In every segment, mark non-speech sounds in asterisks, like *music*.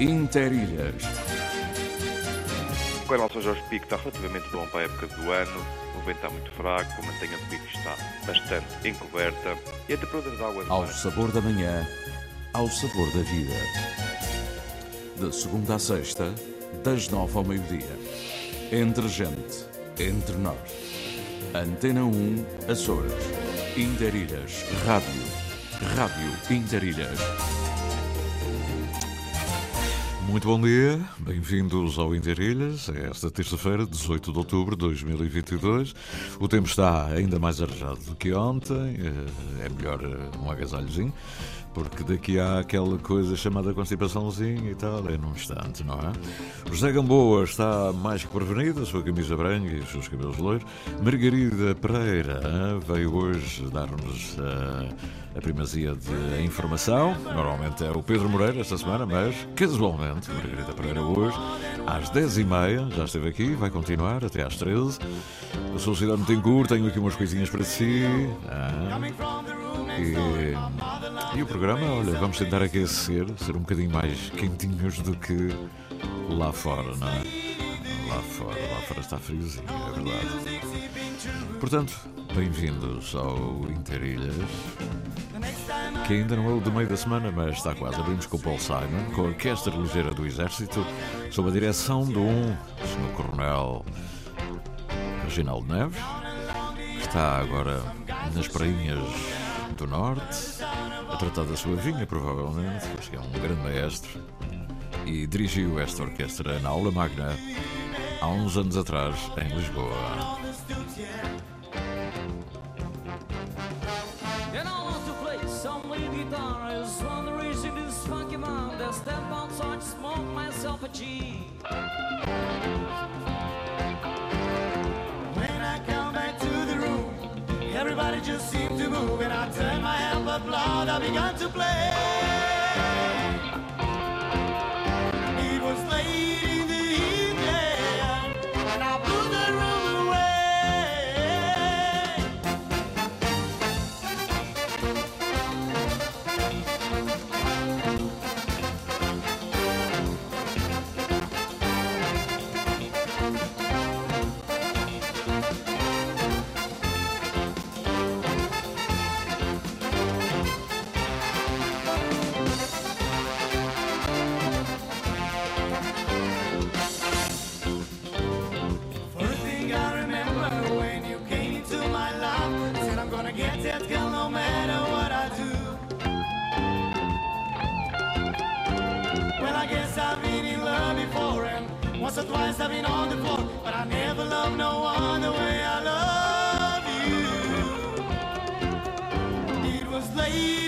Interilhas. Com relação ao Jorge Pico, está relativamente bom para a época do ano. O vento está muito fraco, a mantenha de pico está bastante encoberta e a temperatura de água... Ao sabor da manhã, ao sabor da vida. De segunda a sexta, das nove ao meio-dia. Entre gente, entre nós. Antena 1, Açores. Interilhas. Rádio. Rádio Interilhas. Muito bom dia, bem-vindos ao Interilhas. É esta terça-feira, 18 de outubro de 2022. O tempo está ainda mais arejado do que ontem. Eh, é melhor eh, um agasalhozinho porque daqui há aquela coisa chamada constipaçãozinha e tal, é num instante, não é? José Gamboa está mais que prevenido, a sua camisa branca e os seus cabelos loiros. Margarida Pereira veio hoje dar-nos uh, a primazia de informação. Normalmente é o Pedro Moreira esta semana, mas casualmente, Margarida Pereira hoje, às 10h30, já esteve aqui, vai continuar até às 13 Eu sou o Cidade Tencourt, tenho aqui umas coisinhas para si. Ah, e, o programa, olha, vamos tentar aquecer, ser um bocadinho mais quentinhos do que lá fora, não é? Lá fora, lá fora está friozinho, é verdade. Portanto, bem-vindos ao Interilhas, que ainda não é o do meio da semana, mas está quase. Abrimos com o Paul Simon, com a Orquestra Ligeira do Exército, sob a direção do um Sr. Coronel Reginaldo Neves, que está agora nas prainhas do Norte, a tratar da sua vinha, provavelmente, acho que é um grande maestro, e dirigiu esta orquestra na aula magna há uns anos atrás, em Lisboa. Blood, I began to play. Once or twice I've been on the floor, but I never loved no one the way I love you. It was late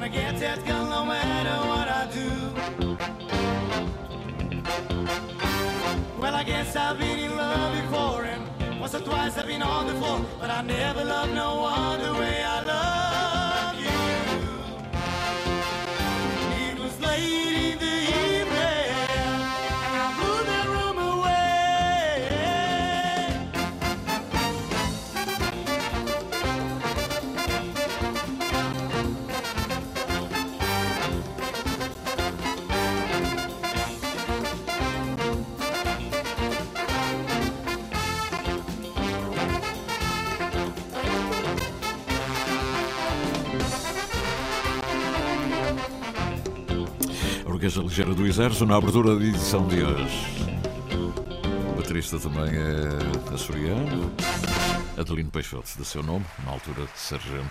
gonna get that girl no matter what I do. Well, I guess I've been in love before, and once or twice I've been on the floor, but I never loved no one the way I love Orquestra Ligeira do Exército na abertura da edição de hoje. O baterista também é açoriano, Adelino Peixoto, de seu nome, na altura de sargento.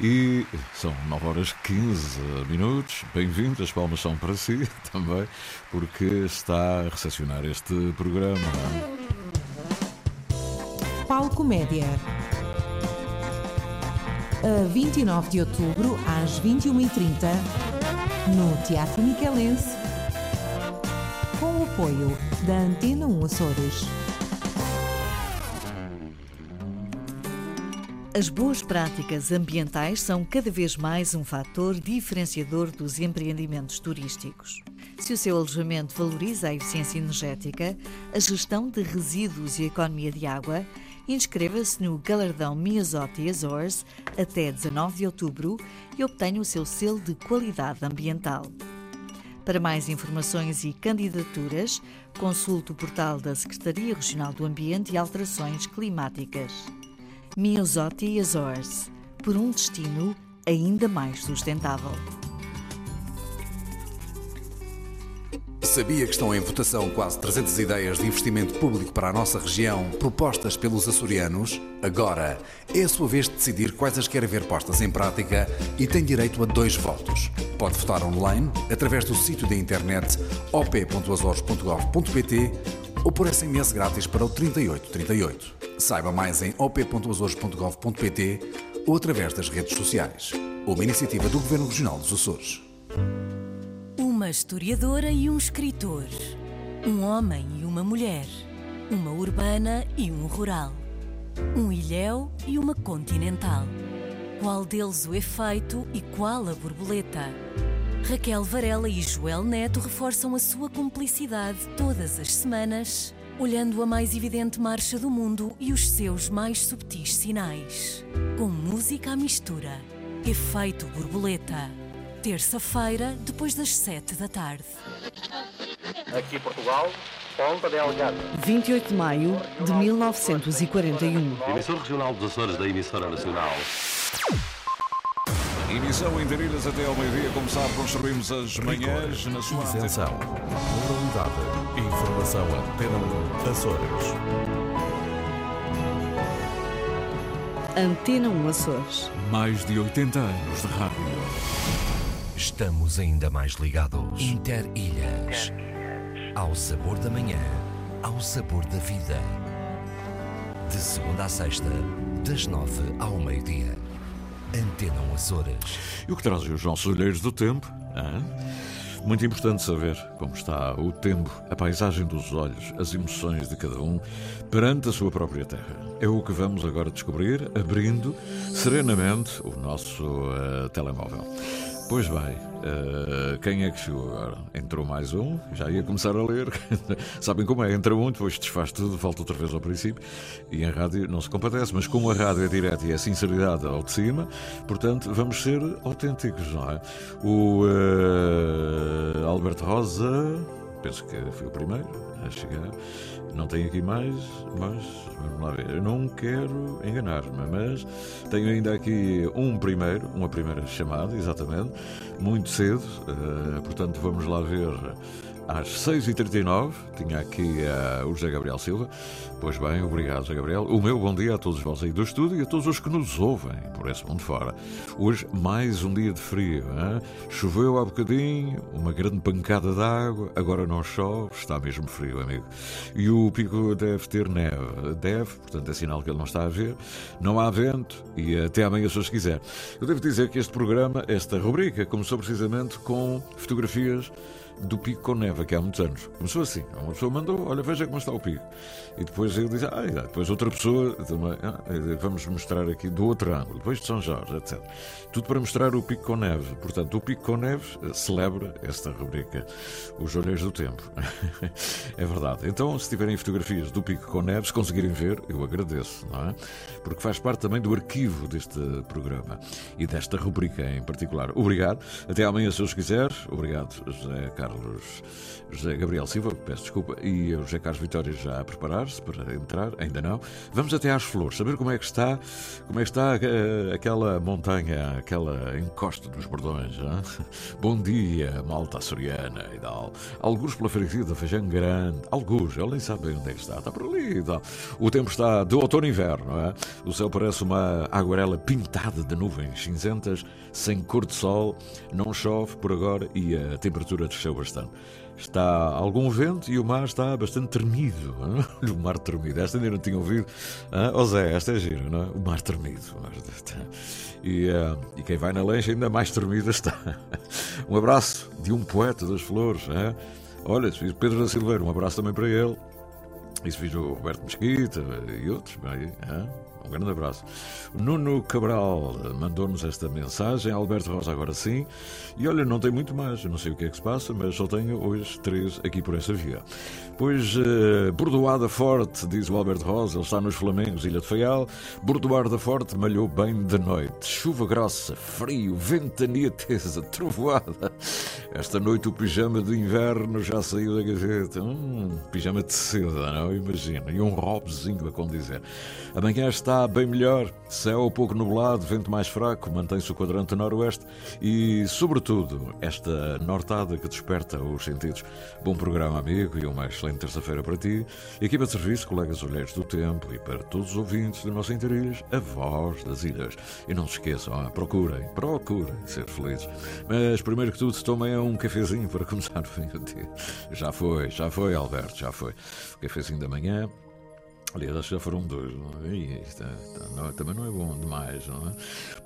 E são 9 horas 15 minutos. Bem-vindo, as palmas são para si *laughs* também, porque está a recepcionar este programa. Palco Média. A 29 de outubro, às 21h30, no Teatro Miquelense, com o apoio da Antena 1 Açores. As boas práticas ambientais são cada vez mais um fator diferenciador dos empreendimentos turísticos. Se o seu alojamento valoriza a eficiência energética, a gestão de resíduos e a economia de água, inscreva-se no Galardão Miazotti Azores até 19 de outubro e obtenha o seu selo de qualidade ambiental. Para mais informações e candidaturas, consulte o portal da Secretaria Regional do Ambiente e Alterações Climáticas. Miazotti Azores, por um destino ainda mais sustentável. Sabia que estão em votação quase 300 ideias de investimento público para a nossa região, propostas pelos açorianos? Agora é a sua vez de decidir quais as quer ver postas em prática e tem direito a dois votos. Pode votar online, através do sítio da internet op.azores.gov.pt ou por SMS grátis para o 3838. Saiba mais em op.azores.gov.pt ou através das redes sociais. Uma iniciativa do Governo Regional dos Açores. Uma historiadora e um escritor. Um homem e uma mulher. Uma urbana e um rural. Um ilhéu e uma continental. Qual deles o efeito e qual a borboleta? Raquel Varela e Joel Neto reforçam a sua cumplicidade todas as semanas, olhando a mais evidente marcha do mundo e os seus mais subtis sinais. Com música à mistura. Efeito borboleta. Terça-feira, depois das sete da tarde. Aqui Portugal, Ponta Delgada. 28 de maio de 1941. Emissor regional dos Açores da emissora nacional. Emissão em Darilhas até ao meio-dia. Como sabe, construímos as manhãs na sua Isenção. Moralidade. Informação Antena 1 Açores. Antena 1 Açores. Mais de 80 anos de rádio. Estamos ainda mais ligados. Interilhas. Ao sabor da manhã, ao sabor da vida. De segunda a sexta, das nove ao meio-dia. Antena 1 Açores. E o que trazem os nossos olheiros do tempo? hã? Muito importante saber como está o tempo, a paisagem dos olhos, as emoções de cada um perante a sua própria terra. É o que vamos agora descobrir, abrindo serenamente o nosso eh, telemóvel. Pois bem, eh, quem é que chegou agora? Entrou mais um, já ia começar a ler. *laughs* Sabem como é? Entra um, depois desfaz tudo, volta outra vez ao princípio. E em rádio não se compadece, mas como a rádio é direta e é sinceridade ao de cima, portanto vamos ser autênticos, não é? O eh, Alberto Rosa, penso que foi o primeiro a chegar. Não tenho aqui mais, mas vamos lá ver. Eu não quero enganar-me, mas tenho ainda aqui um primeiro, uma primeira chamada, exatamente, muito cedo, eh, portanto vamos lá ver. Às 6h39, tinha aqui eh, o José Gabriel Silva. Pois bem, obrigado, José Gabriel. O meu bom dia a todos vós aí do estúdio e a todos os que nos ouvem por esse mundo fora. Hoje, mais um dia de frio. hein? Choveu há bocadinho, uma grande pancada de água, agora não chove, está mesmo frio, amigo. E o pico deve ter neve. Deve, portanto é sinal que ele não está a ver. Não há vento e até amanhã, se quiser. Eu devo dizer que este programa, esta rubrica, começou precisamente com fotografias do pico com neve, que há muitos anos. Começou assim. Uma pessoa mandou, olha, veja como está o pico. E depois eu disse, ah, depois outra pessoa ah, vamos mostrar aqui do outro ângulo, depois de São Jorge, etc. Tudo para mostrar o pico com neve. Portanto, o pico com neve eh, celebra esta rubrica, os olheiros do tempo. *laughs* é verdade. Então, se tiverem fotografias do pico com neve, se conseguirem ver, eu agradeço, não é? Porque faz parte também do arquivo deste programa e desta rubrica em particular. Obrigado. Até amanhã, se os quiser. Obrigado, José Carlos. José Gabriel Silva, peço desculpa, e o José Carlos Vitória já a preparar-se para entrar, ainda não. Vamos até às flores, saber como é que está, como é que está eh, aquela montanha, aquela encosta dos bordões. hã? *laughs* Bom dia, malta açoriana e tal. Alguns pela freguesia da Feijão Grande, alguns, ele nem sabe onde é que está, está por ali e tal. O tempo está de outono e inverno, é? O céu parece uma aguarela pintada de nuvens cinzentas, sem cor de sol, não chove por agora e a temperatura desceu Está algum vento e o mar está bastante tremido. *laughs* Olha, O mar tremido. Esta ainda não tinha ouvido. Hã? Ó Zé, esta é gira, não é? O mar tremido. E, eh, e quem vai na lancha ainda mais tremida está. *laughs* Um abraço de um poeta das flores. hã? Olha, Pedro da Silveira, um abraço também para ele. Isso fiz o Roberto Mesquita e outros. Bem, um grande abraço. Nuno Cabral mandou-nos esta mensagem. Alberto Rosa, agora sim. E olha, não tem muito mais. Eu não sei o que é que se passa, mas só tenho hoje três aqui por esta via. Pois, uh, Bordoada Forte, diz o Alberto Rosa, ele está nos Flamengos, Ilha de Faial. Bordoada Forte malhou bem de noite. Chuva grossa, frio, ventania tesa, *laughs* trovoada. Esta noite o pijama de inverno já saiu da gaveta. Hum, pijama de seda, não? Imagina. E um robzinho a condizer. Amanhã está bem melhor. Céu pouco nublado, vento mais fraco, mantém-se o quadrante noroeste e, sobretudo, esta nortada que desperta os sentidos. Bom programa, amigo, e uma excelente terça-feira para ti. Equipa de serviço, colegas olheiros do tempo e para todos os ouvintes do nosso Interilhas, a voz das ilhas. E não se esqueçam, ah, procurem, procurem ser felizes. Mas, primeiro que tudo, tomem um cafezinho para começar o fim do dia. Já foi, já foi, Alberto, já foi. O cafezinho da manhã Aliás, já foram dois. Não é? Isto, não, também não é bom demais, não é?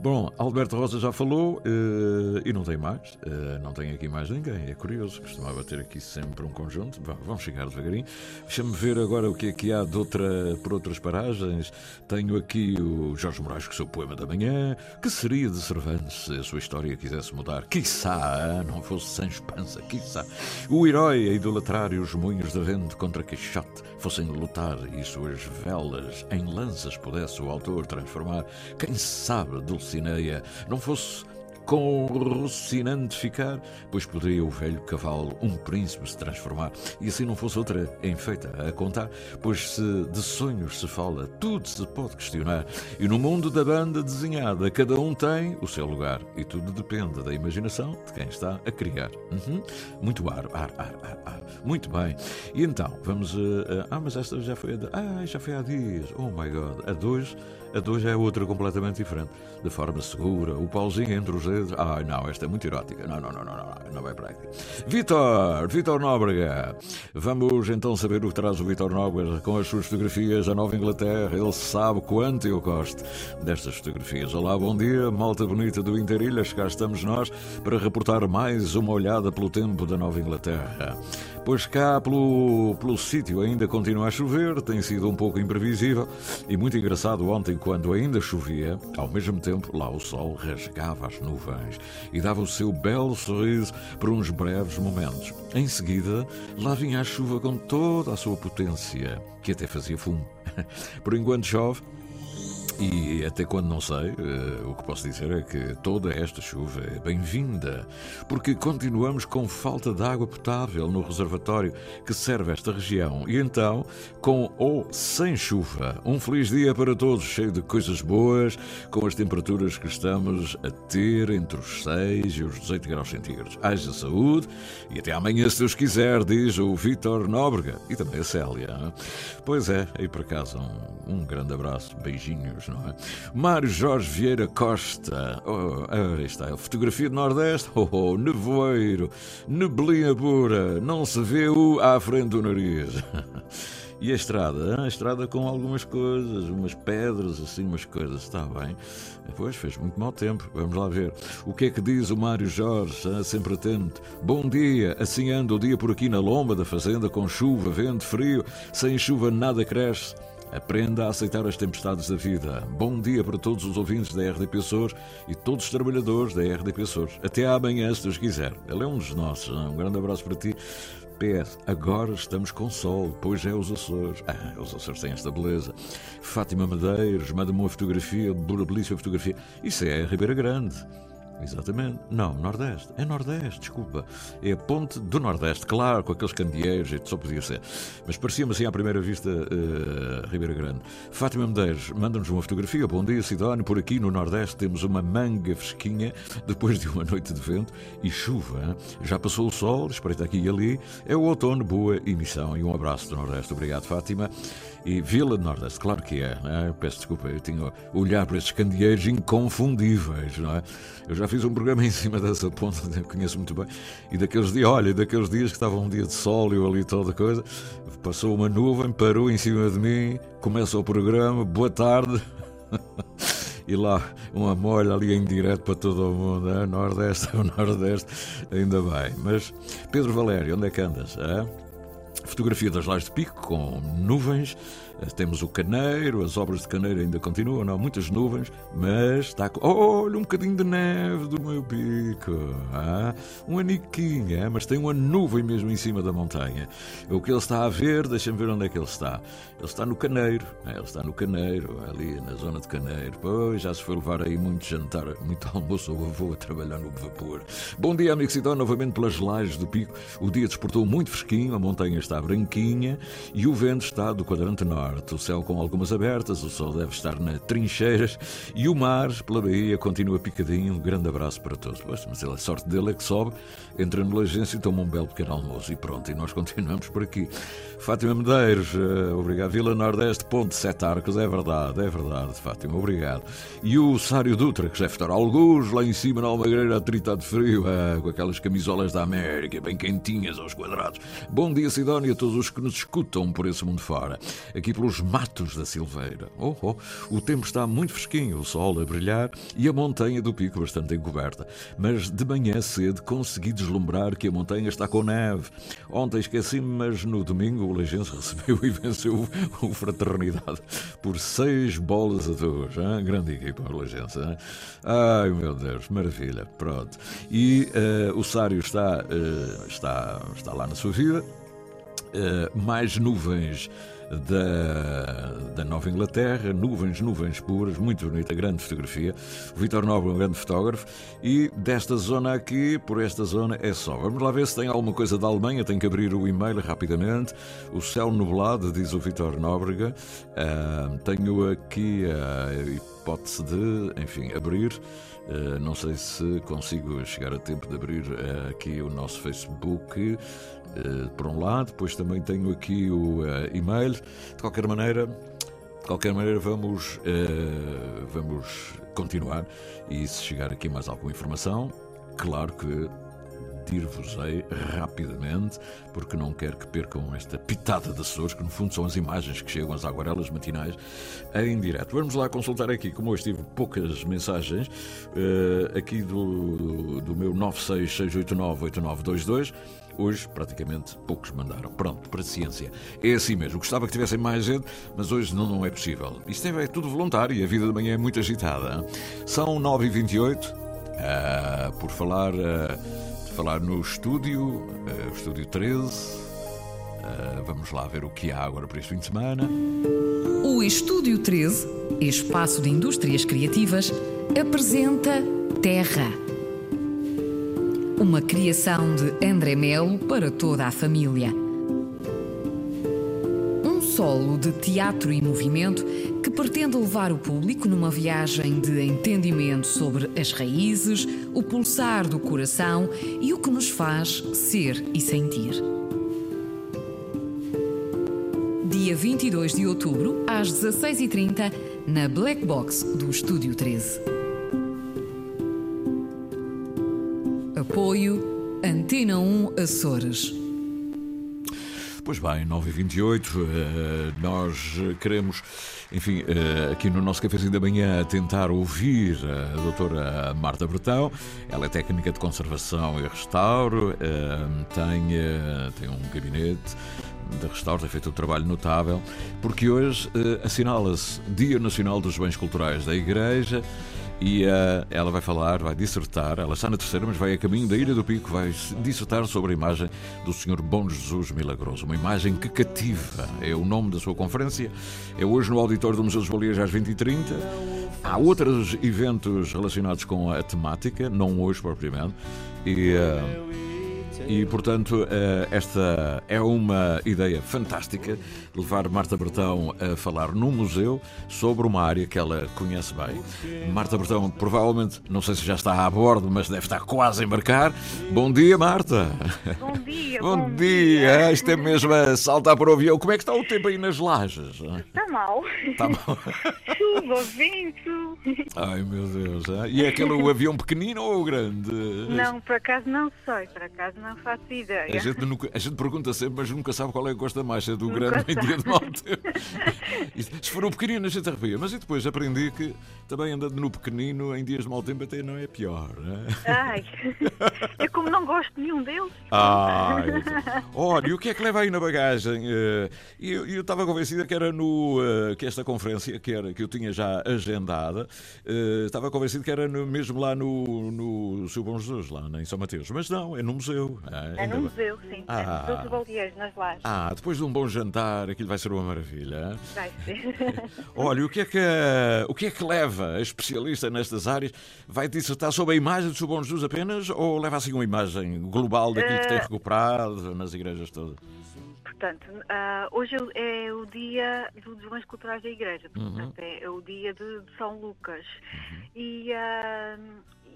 Bom, Alberto Rosa já falou uh, e não tem mais. Uh, não tem aqui mais ninguém. É curioso. Costumava ter aqui sempre um conjunto. Vamos chegar devagarinho. Deixa-me ver agora o que é que há de outra, por outras paragens. Tenho aqui o Jorge Moraes com o seu poema da manhã. Que seria de Cervantes se a sua história quisesse mudar? Quiçá, não fosse sem espança, quiçá. O herói a idolatrar e os moinhos de vento contra Quixote fossem lutar e suas velas em lanças pudesse o autor transformar, quem sabe Dulcineia não fosse com Rocinante ficar, pois poderia o velho cavalo um príncipe se transformar, e assim não fosse outra enfeita a contar, pois se de sonhos se fala, tudo se pode questionar, e no mundo da banda desenhada, cada um tem o seu lugar, e tudo depende da imaginação de quem está a criar. Uhum. Muito ar, ar, ar, ar, ar. Muito bem. E então, vamos. Uh, uh, ah, mas esta já foi a. Ah, já foi há dias. Oh my god. A dois a de hoje é outra completamente diferente. De forma segura, o pauzinho entre os dedos. Ai não, esta é muito erótica. Não, não, não, não, não, não vai para aqui. Vitor, Vitor Nóbrega. Vamos então saber o que traz o Vitor Nóbrega com as suas fotografias da Nova Inglaterra. Ele sabe quanto eu gosto destas fotografias. Olá, bom dia, malta bonita do Interilhas. Cá estamos nós para reportar mais uma olhada pelo tempo da Nova Inglaterra. Pois cá, pelo, pelo sítio, ainda continua a chover, tem sido um pouco imprevisível e muito engraçado ontem, quando ainda chovia, ao mesmo tempo lá o sol rasgava as nuvens e dava o seu belo sorriso por uns breves momentos. Em seguida, lá vinha a chuva com toda a sua potência, que até fazia fumo. *laughs* Por enquanto chove, e até quando não sei, uh, o que posso dizer é que toda esta chuva é bem-vinda, porque continuamos com falta de água potável no reservatório que serve esta região. E então, com ou sem chuva, um feliz dia para todos, cheio de coisas boas, com as temperaturas que estamos a ter entre os 6 e os 18 graus centígrados. Haja saúde e até amanhã, se Deus quiser, diz o Vítor Nóbrega e também a Célia. Pois é, aí para casa, um, um grande abraço, beijinhos não é? Mário Jorge Vieira Costa. Oh, aí está, fotografia do Nordeste. Oh, oh, nevoeiro, neblina pura, não se vê o à frente do nariz. *laughs* E a estrada? A estrada com algumas coisas, umas pedras, assim, umas coisas, está bem. Depois fez muito mau tempo. Vamos lá ver. O que é que diz o Mário Jorge? Ah, sempre atento. Bom dia. Assim anda o dia por aqui na lomba da fazenda, com chuva, vento, frio. Sem chuva nada cresce. Aprenda a aceitar as tempestades da vida. Bom dia para todos os ouvintes da RDP Açores e todos os trabalhadores da RDP Açores. Até amanhã, se Deus quiser. Ele é um dos nossos. Um grande abraço para ti. PS, agora estamos com sol, pois é os Açores. Ah, os Açores têm esta beleza. Fátima Medeiros, manda-me uma fotografia, belíssima fotografia. Isso é a Ribeira Grande. Exatamente. Não, Nordeste. É Nordeste, desculpa. É a ponte do Nordeste, claro, com aqueles candeeiros, só podia ser. Mas parecia-me assim à primeira vista uh, Ribeira Grande. Fátima Medeiros, manda-nos uma fotografia. Bom dia, Sidónio. Por aqui no Nordeste temos uma manga fresquinha depois de uma noite de vento e chuva. Já passou o sol, espreita aqui e ali. É o outono, boa emissão. E um abraço do Nordeste. Obrigado, Fátima. E Vila Nordeste, claro que é. é? Peço desculpa, eu tinha olhar para estes candeeiros inconfundíveis, não é? Eu já fiz um programa *laughs* em cima dessa ponta, conheço muito bem, e daqueles dias, olha, daqueles dias que estava um dia de sol e ali toda coisa, passou uma nuvem, parou em cima de mim, começa o programa, boa tarde. *laughs* e lá uma molha ali em direto para todo o mundo. Ah, Nordeste, *laughs* o Nordeste, ainda bem. Mas Pedro Valério, onde é que andas? Ah? Fotografia das Lajes de Pico com nuvens temos o caneiro, as obras de caneiro ainda continuam, não? Muitas nuvens, mas está. Oh, olha um bocadinho de neve do meu pico. Ah, um aniquinho, é? mas tem uma nuvem mesmo em cima da montanha. O que ele está a ver, deixa-me ver onde é que ele está. Ele está no caneiro, é? ele está no caneiro, ali na zona de caneiro. Pois já se foi levar aí muito jantar, muito almoço ao avô a trabalhar no vapor. Bom dia, amigo Cidão, novamente pelas lajes do pico. O dia despertou muito fresquinho, a montanha está branquinha e o vento está do quadrante norte o céu com algumas abertas, o sol deve estar na trincheiras e o mar pela Bahia continua picadinho. Um grande abraço para todos. Mas a sorte dele é que sobe, entra no agência e toma um belo pequeno almoço e pronto, e nós continuamos por aqui. Fátima Medeiros, uh, obrigado. Vila Nordeste, Ponte Sete Arcos, é verdade, é verdade, Fátima, obrigado. E o Sário Dutra, que já estar alguns lá em cima na Almagreira a tritar de frio, uh, *laughs* com aquelas camisolas da América, bem quentinhas aos quadrados. Bom dia, Sidónia, a todos os que nos escutam por esse mundo fora. Aqui pelos matos da Silveira. Oh, oh, o tempo está muito fresquinho, o sol a brilhar e a montanha do pico bastante encoberta. Mas de manhã cedo consegui deslumbrar que a montanha está com neve. Ontem esqueci-me, mas no domingo o Leigense *laughs* recebeu e venceu o Fraternidade por seis bolas a duas. Hein? Grande equipa, o Leigense. Hein? Ai, meu Deus, maravilha. Pronto. E uh, o Sário está, uh, está, está lá na sua vida. Uh, mais nuvens da, da Nova Inglaterra, nuvens, nuvens puras, muito bonita, grande fotografia. O Vitor Nobre é um grande fotógrafo e desta zona aqui, por esta zona, é só. Vamos lá ver se tem alguma coisa da Alemanha, tenho que abrir o e-mail rapidamente. O céu nublado, diz o Vitor Nóbrega. Uh, tenho aqui a hipótese de, enfim, abrir. Uh, não sei se consigo chegar a tempo de abrir uh, aqui o nosso Facebook. Uh, por um lado, depois também tenho aqui o e-mail. De qualquer maneira, de qualquer maneira, vamos, vamos continuar. E se chegar aqui mais alguma informação, claro que dir-vos-ei rapidamente, porque não quero que percam esta pitada de Açores, que no fundo são as imagens que chegam às aguarelas matinais em direto. Vamos lá consultar aqui, como hoje tive poucas mensagens, uh, aqui do, do meu 966898922. Hoje, praticamente, poucos mandaram. Pronto, para a ciência. É assim mesmo. Gostava que tivessem mais gente, mas hoje não, não é possível. Isto é, é tudo voluntário e a vida de manhã é muito agitada. São 9h28. Uh, ah, por falar. Uh, falar no estúdio, uh, o estúdio 13. Uh, vamos lá ver o que há agora para este fim de semana. O Estúdio 13, espaço de indústrias criativas, apresenta Terra. Uma criação de André Melo para toda a família solo de teatro e movimento que pretende levar o público numa viagem de entendimento sobre as raízes, o pulsar do coração e o que nos faz ser e sentir. Dia 22 de outubro, às 16h30, na Black Box do Estúdio 13. Apoio Antena 1 Açores. Pois bem, 9h28, eh, nós queremos, enfim, eh, aqui no nosso cafezinho da manhã, tentar ouvir a doutora Marta Bertão. Ela é técnica de conservação e restauro, eh, tem, tem um gabinete de restauro, tem feito um trabalho notável, porque hoje assinala-se Dia Nacional dos Bens Culturais da Igreja e uh, ela vai falar, vai dissertar, ela está na terceira, mas vai a caminho da Ilha do Pico, vai dissertar sobre a imagem do Senhor Bom Jesus Milagroso. Uma imagem que cativa, é o nome da sua conferência. É hoje no auditório do Museu dos Bolias às 20h30. Há outros eventos relacionados com a temática, não hoje propriamente. E. Uh, e, portanto, eh, esta é uma ideia fantástica levar Marta Bertão a falar no museu sobre uma área que ela conhece bem. Marta Bertão, provavelmente, não sei se já está a bordo, mas deve estar quase a embarcar. Bom dia, Marta. Bom dia. bom, bom dia. dia. Isto é mesmo a saltar para o avião. Como é que está o tempo aí nas lajes? Está mal. Está mal. *laughs* Chuva, vento. Ai meu Deus. E é aquele o avião pequenino ou o grande? Não, por acaso não sei, por acaso não faço ideia. A gente, nunca- a gente pergunta sempre, mas nunca sabe qual é que gosta mais, se é do Nunca grande. Dia de mau tempo. E Se for o pequenino, a gente arrepia. Mas e depois aprendi que também andando no pequenino, em dias de mau tempo, até não é pior. né? Ai, eu como não gosto de nenhum deles. Ah, então. olha, e o que é que leva aí na bagagem? Eh, Eu eu estava convencida que era no eh, que esta conferência que era que eu tinha já agendada, eh, estava convencido que era no- mesmo lá no, no Seu Bom Jesus, lá em São Mateus, mas não, é no museu. Ah, É ainda no museu, sim. Ah. É no Museu dos Baleeiros, nas Lajes. Ah, depois de um bom jantar, aquilo vai ser uma maravilha. hein? Vai ser. *laughs* Olha, o que, é que, o que é que leva a especialista nestas áreas? Vai dissertar sobre a imagem do Seu Bom Jesus apenas ou leva assim uma imagem global daquilo que tem Eh, recuperado nas igrejas todas? Portanto, ah, hoje é o dia dos bens culturais da Igreja, Uhum. portanto, é o dia de, de São Lucas. E, ah,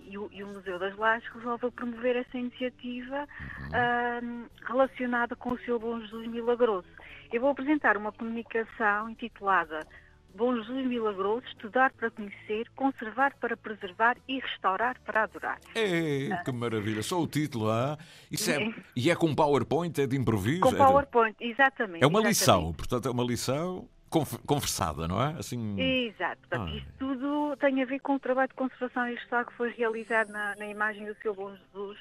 e, o, e o Museu das Lajes resolveu promover essa iniciativa ah, relacionada com o seu Bom Jesus Milagroso. Eu vou apresentar uma comunicação intitulada Bom Jesus Milagroso, estudar para conhecer, conservar para preservar e restaurar para adorar. É, que maravilha. Só o título, ah? Isso é, e é com PowerPoint, é de improviso? Com é de- PowerPoint, exatamente. É uma exatamente. lição, portanto é uma lição conversada, não é? Assim... Exato. Portanto, Ah. isto tudo tem a ver com o trabalho de conservação e restauro que foi realizado na, na imagem do seu Bom Jesus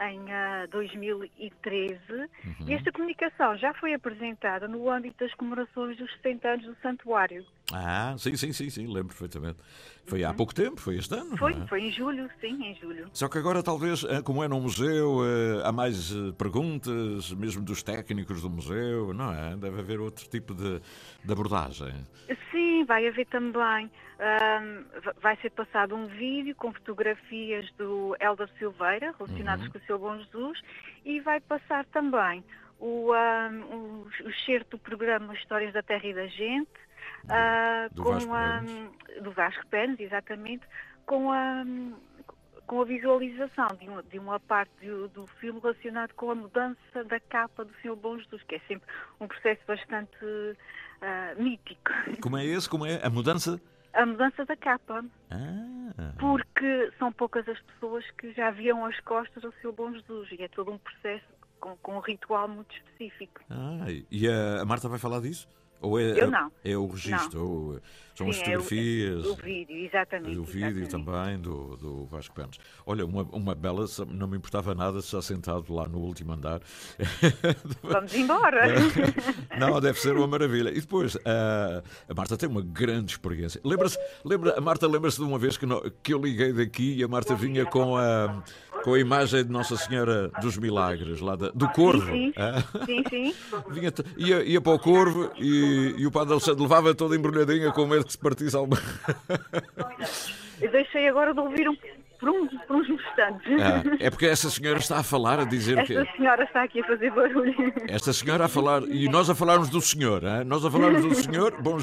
em ah, 2013. Uhum. E esta comunicação já foi apresentada no âmbito das comemorações dos 60 anos do Santuário. Ah, sim, sim, sim, sim, lembro perfeitamente. Foi há pouco tempo, foi este ano. Uhum. Foi, é? foi em julho, sim, em julho. Só que agora, talvez, eh, como é num museu, eh, há mais eh, perguntas, mesmo dos técnicos do museu, não é? Deve haver outro tipo de, de abordagem. Sim, vai haver também. va- vai ser passado um vídeo com fotografias do Helder Silveira relacionadas Uhum. com o seu Bom Jesus e vai passar também o, ahm, o, o do programa Histórias da Terra e da Gente, ah, do com Vasco a, do Vasco Pérez, exatamente, com a, com a visualização de uma, de uma parte do, do filme relacionado com a mudança da capa do Senhor Bom Jesus, que é sempre um processo bastante ah, mítico. Como é esse? Como é? A mudança? A mudança da capa, Ah, porque são poucas as pessoas que já viam as costas do seu Bom Jesus e é todo um processo com, com um ritual muito específico. ah, e a Marta vai falar disso? Ou é, Eu não. é o registro? Ou, eh, são as Sim, é o- fotografias? O, vídeo, exatamente. E o vídeo exatamente. também do, do Vasco Pérez. Olha, uma, uma bela, não me importava nada se já sentado lá no último andar. *laughs* Vamos embora. *laughs* Não, deve ser uma maravilha. E depois, a, a Marta tem uma grande experiência. Lembra-se, lembra, a Marta lembra-se de uma vez que, que eu liguei daqui e a Marta vinha com a, com a imagem de Nossa Senhora dos Milagres, lá da- do Corvo. Sim, ah? sim, sim. Vinha ia, ia para o Corvo e, e o Padre Alexandre levava toda embrulhadinha com medo que se partisse alguma. Eu deixei agora de ouvir um, por, uns, por uns instantes. Ah, é porque essa senhora está a falar, a dizer que. Esta senhora está aqui a fazer barulho. Esta senhora a falar, e nós a falarmos do senhor, hein? nós a falarmos do senhor, bom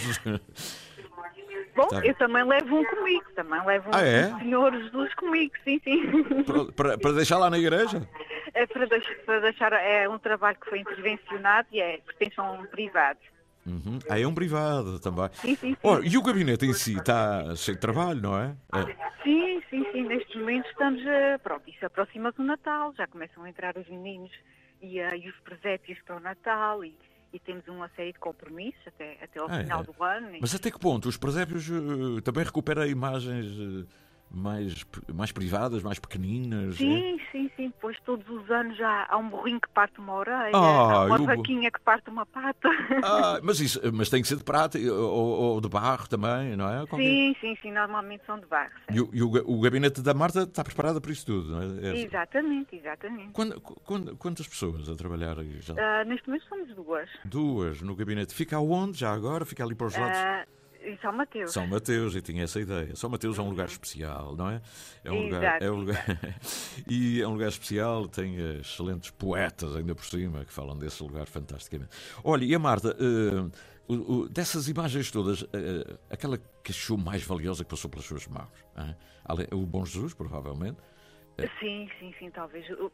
Tá. eu também levo um comigo, também levo um Ah, é? um Senhor Jesus comigo, sim, sim. Para, para, para deixar lá na igreja? É para deixar, para deixar é um trabalho que foi intervencionado e é pertence a um privado. Uhum. Ah, é um privado também. Sim, sim, sim. Oh, e o gabinete em si está cheio de trabalho, não é? É. Sim, sim, sim. Neste momento estamos, pronto, isso aproxima-se o Natal, já começam a entrar os meninos e, eh, e os presépios para o Natal e, e temos uma série de compromissos até, até ao Ah, final é? do ano. Mas até que ponto? Os presépios eh, também recuperam imagens eh, mais, mais privadas, mais pequeninas? é? Sim, sim, sim, pois todos os anos já há um burrinho que parte uma orelha, Ah, há uma e o bu- vaquinha que parte uma pata. Ah, mas, isso, mas tem que ser de prata ou, ou de barro também, não é? Qualquer- Sim, sim, sim, normalmente são de barro. E, o, e o o gabinete da Marta está preparado para isso tudo, não é? É- Exatamente, exatamente. Quando- quando- quantas pessoas a trabalhar aí já? Ah, neste momento somos duas. Duas no gabinete. Fica aonde já agora? Fica ali para os lados? Ah, em São Mateus. São Mateus, e tinha essa ideia. São Mateus é um lugar especial, não é? É um lugar, é um lugar *laughs* e é um lugar especial, tem excelentes poetas ainda por cima que falam desse lugar fantasticamente. Olha, e a Marta, o- dessas imagens todas, eh, aquela que achou mais valiosa que passou pelas suas mãos? Ale- o Bom Jesus, provavelmente, Sim, sim, sim, talvez. Uh,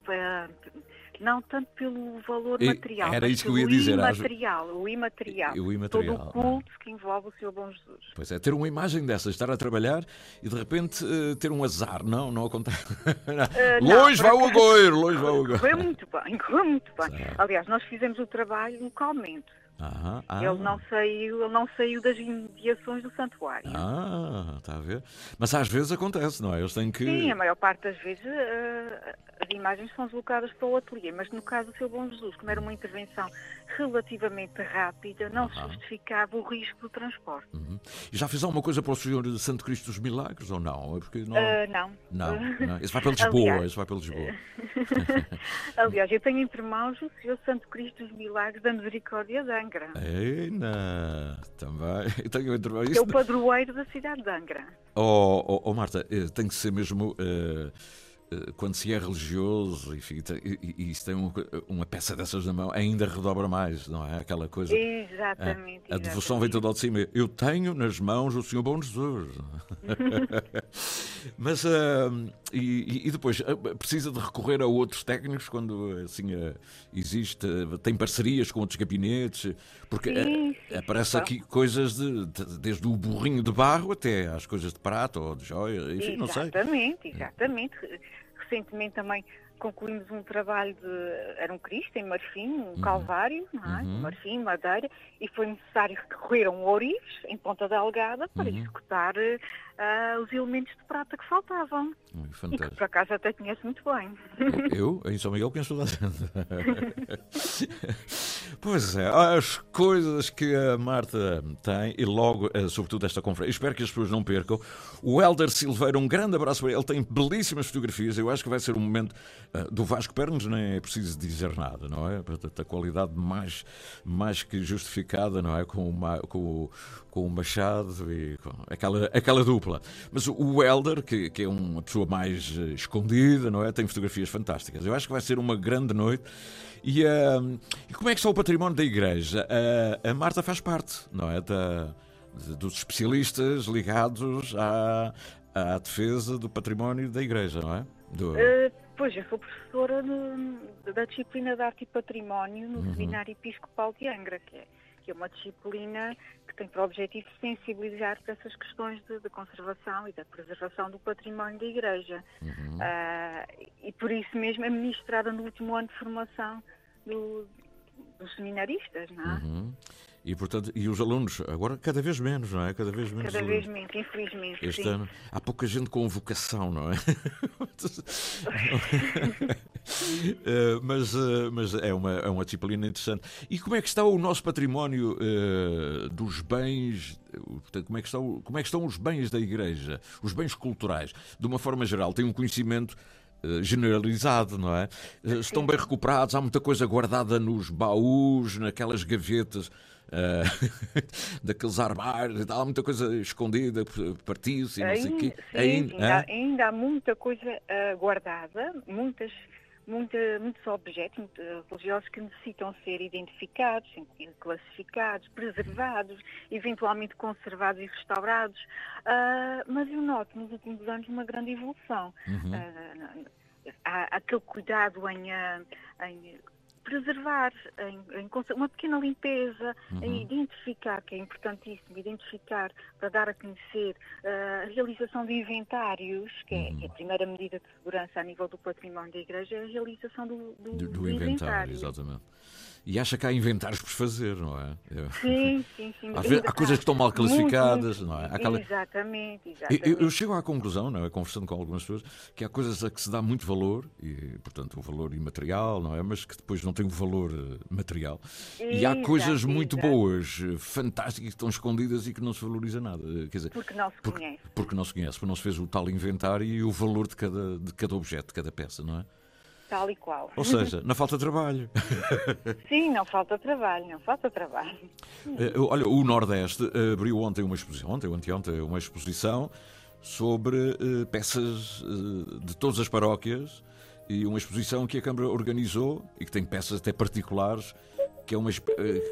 não tanto pelo valor material, era mas isso que eu ia dizer, imaterial, o imaterial. O imaterial, Todo o culto que envolve o seu bom Jesus. Pois é, ter uma imagem dessas, estar a trabalhar e de repente eh, ter um azar. Não, não acontece. Ah, *laughs* não, longe vai o agoiro, longe vai o agoiro. Correu muito bem, correu muito bem. Aliás, nós fizemos o trabalho localmente. Aham, ah, Ele não saiu, ele não saiu das imediações do santuário. Ah, está a ver? Mas às vezes acontece, não é? Eles têm que. Sim, a maior parte das vezes eh, as imagens são deslocadas para o ateliê, mas no caso do seu Bom Jesus, como era uma intervenção relativamente rápida, não se justificava o risco do transporte. Uhum. E já fez alguma coisa para o Senhor Santo Cristo dos Milagres ou não? É porque não. Ah, não. Não, *laughs* não. Esse vai para Lisboa, Aliás, esse vai para Lisboa. *laughs* Aliás, eu tenho entre mãos o Senhor Santo Cristo dos Milagres da Misericórdia de Angra, Eina, também. *laughs* Eu tenho entre que é isso. o padroeiro da cidade de Angra. Oh, oh, oh, Marta, eh, tem que ser mesmo. eh, quando se é religioso enfim, e, e, se tem uma, uma peça dessas na mão, ainda redobra mais, não é? Aquela coisa. Exatamente, A, a devoção vem toda ao de cima. Eu tenho nas mãos o Senhor Bom Jesus. *laughs* Mas, ah, e, e depois, precisa de recorrer a outros técnicos quando assim existe, tem parcerias com outros gabinetes, porque Sim, sim, aparece sim. aqui coisas de, de- desde o burrinho de barro até às coisas de prata ou de joia, enfim, não sei. Exatamente, exatamente. Recentemente também concluímos um trabalho de. Era um Cristo em marfim, um Calvário, não é? Uhum. Marfim, madeira, e foi necessário recorrer a um ourives em Ponta Delgada para Uhum. executar ah, os elementos de prata que faltavam. Hum, E que Fantástico. por acaso até conheço muito bem. Eu, em São Miguel, conheço toda a gente. *laughs* pois é, as coisas que a Marta tem, e logo, eh, sobretudo, esta conferência. Espero que as pessoas não percam. O Helder Silveira, um grande abraço para ele. Ele tem belíssimas fotografias. Eu acho que vai ser um momento eh, do Vasco Pernos, nem é preciso dizer nada, não é? Portanto, a qualidade mais, mais que justificada, não é? Com, uma, com, o- com o Machado e com aquela, aquela dupla. Mas o Helder, que, que é uma pessoa mais eh, escondida, não é? Tem fotografias fantásticas. Eu acho que vai ser uma grande noite. E, ah, e como é que está o património da igreja? Ah, a Marta faz parte, não é? Da, de- dos especialistas ligados à, à defesa do património da igreja, não é? Do- Ah, pois, eu sou professora da disciplina de Arte e Património no Uhum. Seminário Episcopal de Angra, que é, que é uma disciplina que tem por objetivo sensibilizar para essas questões de, de conservação e da preservação do património da Igreja. Uhum. Ah, e por isso mesmo é ministrada no último ano de formação do- dos seminaristas, não é? Uhum. E, portanto, e os alunos, agora cada vez menos, não é? Cada vez menos. Cada alunos. vez menos, infelizmente. Este sim. ano há pouca gente com vocação, não é? *laughs* Eh, mas eh, mas é, uma, é uma disciplina interessante. E como é que está o nosso património eh, dos bens? portanto, Como é, que está o- como é que estão os bens da Igreja? Os bens culturais? De uma forma geral, tem um conhecimento generalizado, não é? Eh, Estão bem recuperados, há muita coisa guardada nos baús, naquelas gavetas. Eh, *laughs* daqueles armários e tal, muita coisa escondida, partiu-se e não sei o quê. sim, Ainda- ainda, ainda há muita coisa ah, guardada, muitas, muita, muitos objetos muito, religiosos que necessitam ser identificados, classificados, preservados, eventualmente conservados e restaurados. Ah, mas eu noto nos últimos anos uma grande evolução. Uhum. Ah, há aquele cuidado em, ah, em preservar, em, em uma pequena limpeza, Uhum. em identificar, que é importantíssimo, identificar para dar a conhecer ah, a realização de inventários, que é, que é a primeira medida de segurança a nível do património da Igreja, é a realização do, do, Do, do do inventário, exatamente. E acha que há inventários por fazer, não é? Sim, sim, sim. Às *laughs* vezes há coisas que estão mal classificadas, muito. não é? Aquela- Exatamente, exatamente. eu- eu chego à conclusão, não é? conversando com algumas pessoas, que há coisas a que se dá muito valor, e portanto o valor imaterial, não é? Mas que depois não tem o valor eh, material. E há coisas muito exato. boas, eh, fantásticas, que estão escondidas e que não se valoriza nada. Eh, Quer dizer, Porque não se porque, conhece. porque não se conhece, porque não se fez o tal inventário e o valor de cada, de cada objeto, de cada peça, não é? Tal e qual. Ou seja, não falta trabalho. *laughs* Sim, não falta trabalho, não falta trabalho. Eh, Olha, o Nordeste eh, abriu ontem uma exposição, ontem ou anteontem, uma exposição sobre eh, peças de todas as paróquias e uma exposição que a Câmara organizou e que tem peças até particulares, que é uma,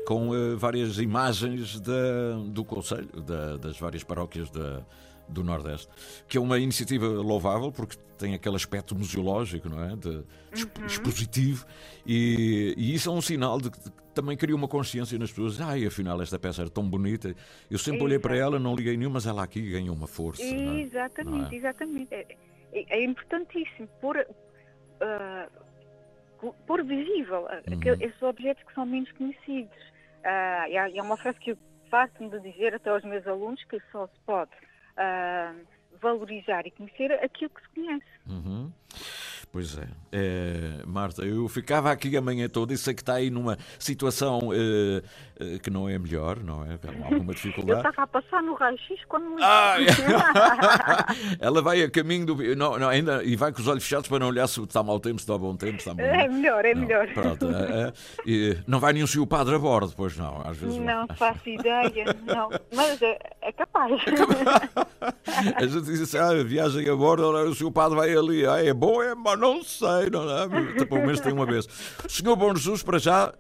com várias imagens da, do Conselho, da- das várias paróquias da, do Nordeste, que é uma iniciativa louvável porque tem aquele aspecto museológico, não é? De, Uhum. expositivo, e, e isso é um sinal de que também cria uma consciência nas pessoas. Ai, afinal, esta peça era tão bonita. Eu sempre olhei para ela, não liguei nenhuma, mas ela aqui ganhou uma força. não é? Exatamente, é? exatamente. É, é- é importantíssimo pôr, co- pôr visível ah, Uhum. aquele- esses objetos que são menos conhecidos. Ah, e há- e é uma frase que eu faço de dizer até aos meus alunos que só se pode valorizar e conhecer aquilo que se conhece. Uhum. Pois é. É, Marta, eu ficava aqui a manhã toda e sei que está aí numa situação eh, eh, que não é melhor, não é? Alguma Eu dificuldade. estava a passar no raio-x quando me Ai! *laughs* Ela vai a caminho do. Não, não, ainda, e vai com os olhos fechados para não olhar se está mau tempo, se está bom tempo, está bom É melhor, é melhor. Pronto, é, é. Não vai nenhum senhor padre a bordo, pois não, às vezes Não faço ideia, não. Mas é, é capaz. *laughs* A gente diz assim, ah, viagem a bordo, o senhor padre vai ali, ah, é bom, é, mas não sei, não é? Pelo menos tem uma vez. O senhor Bom Jesus, para já,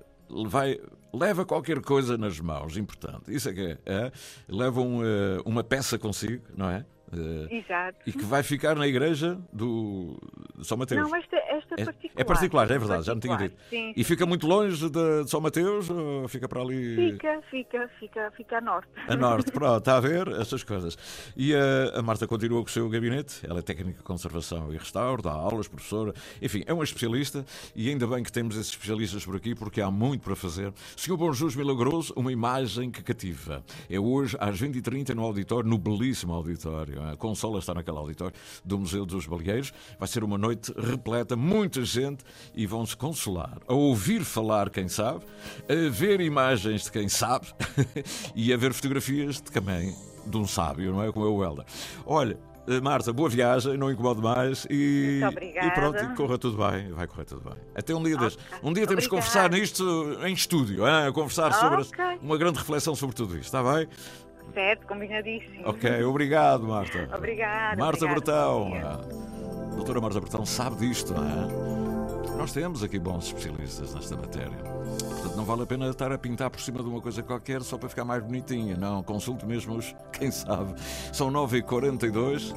vai, leva qualquer coisa nas mãos, importante. Isso é que é. é? Leva um, eh, uma peça consigo, não é? Eh, Exato. e que vai ficar na igreja do São Mateus. Não, esta, esta É- particular. É particular, é verdade, já não tinha Particular, dito. Sim, E fica muito longe de, São Mateus ou fica para ali Fica, fica, fica, fica a norte. a norte? Pronto, está a ver essas coisas. E a, a Marta continua com o seu gabinete, ela é técnica de conservação e restauro, dá aulas, professora, enfim, é uma especialista e ainda bem que temos esses especialistas por aqui porque há muito para fazer. Senhor Bom Jesus Milagroso, uma imagem que cativa. É hoje às 20h30 no auditório, no belíssimo auditório. A Consola está naquele auditório do Museu dos Baleeiros. Vai ser uma noite repleta, muita gente e vão-se consolar. A ouvir falar quem sabe, a ver imagens de quem sabe *laughs* e a ver fotografias de também de um sábio, não é? Como é o Helder. Olha, eh, Marta, boa viagem, não incomode mais e, Muito obrigada. e pronto, e corra tudo bem, vai correr tudo bem. Até um dia deste. Um dia temos que conversar nisto em estúdio, hein? conversar sobre Ok. uma grande reflexão sobre tudo isto, está bem? Certo, combinadíssimo. Ok, obrigado, Marta. Obrigada. Marta. Bertão. A doutora Marta Bertão sabe disto, não é? Nós temos aqui bons especialistas nesta matéria. Portanto, não vale a pena estar a pintar por cima de uma coisa qualquer só para ficar mais bonitinha. Não, consulte mesmo os, *laughs* quem sabe. São 9h42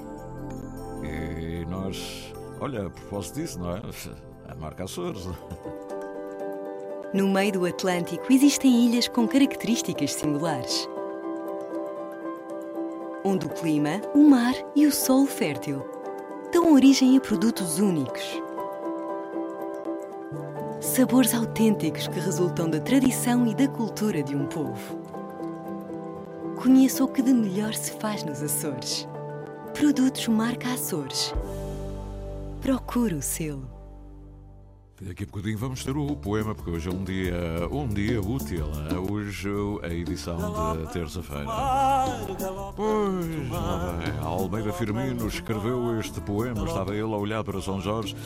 e nós, olha, a propósito disso, não é? *laughs* A marca Açores. No meio do Atlântico existem ilhas com características singulares. Onde o clima, o mar e o solo fértil dão origem a produtos únicos. Sabores autênticos que resultam da tradição e da cultura de um povo. Conheça o que de melhor se faz nos Açores. Produtos marca Açores. Procure o selo. Daqui a bocadinho vamos ter o poema, porque hoje é um dia, um dia útil. é? Hoje a edição de terça-feira. Pois, lá. A Almeida Firmino escreveu este poema. Estava ele a olhar para São Jorge,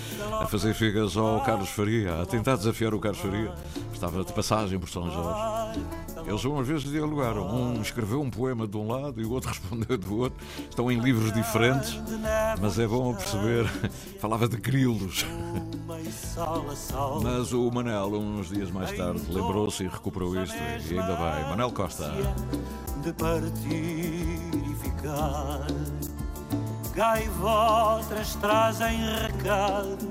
a fazer figas ao Carlos Faria, a tentar desafiar o Carlos Faria. Estava de passagem por São Jorge. Eles uma vez dialogaram. Um escreveu um poema de um lado e o outro *laughs* respondeu do outro. Estão em livros diferentes, mas é bom perceber. *laughs* Falava de grilos. Mas o Manel, uns dias mais tarde, lembrou-se e recuperou isto. E ainda vai. Manel Costa. de partir e ficar. Gaivotas trazem recado,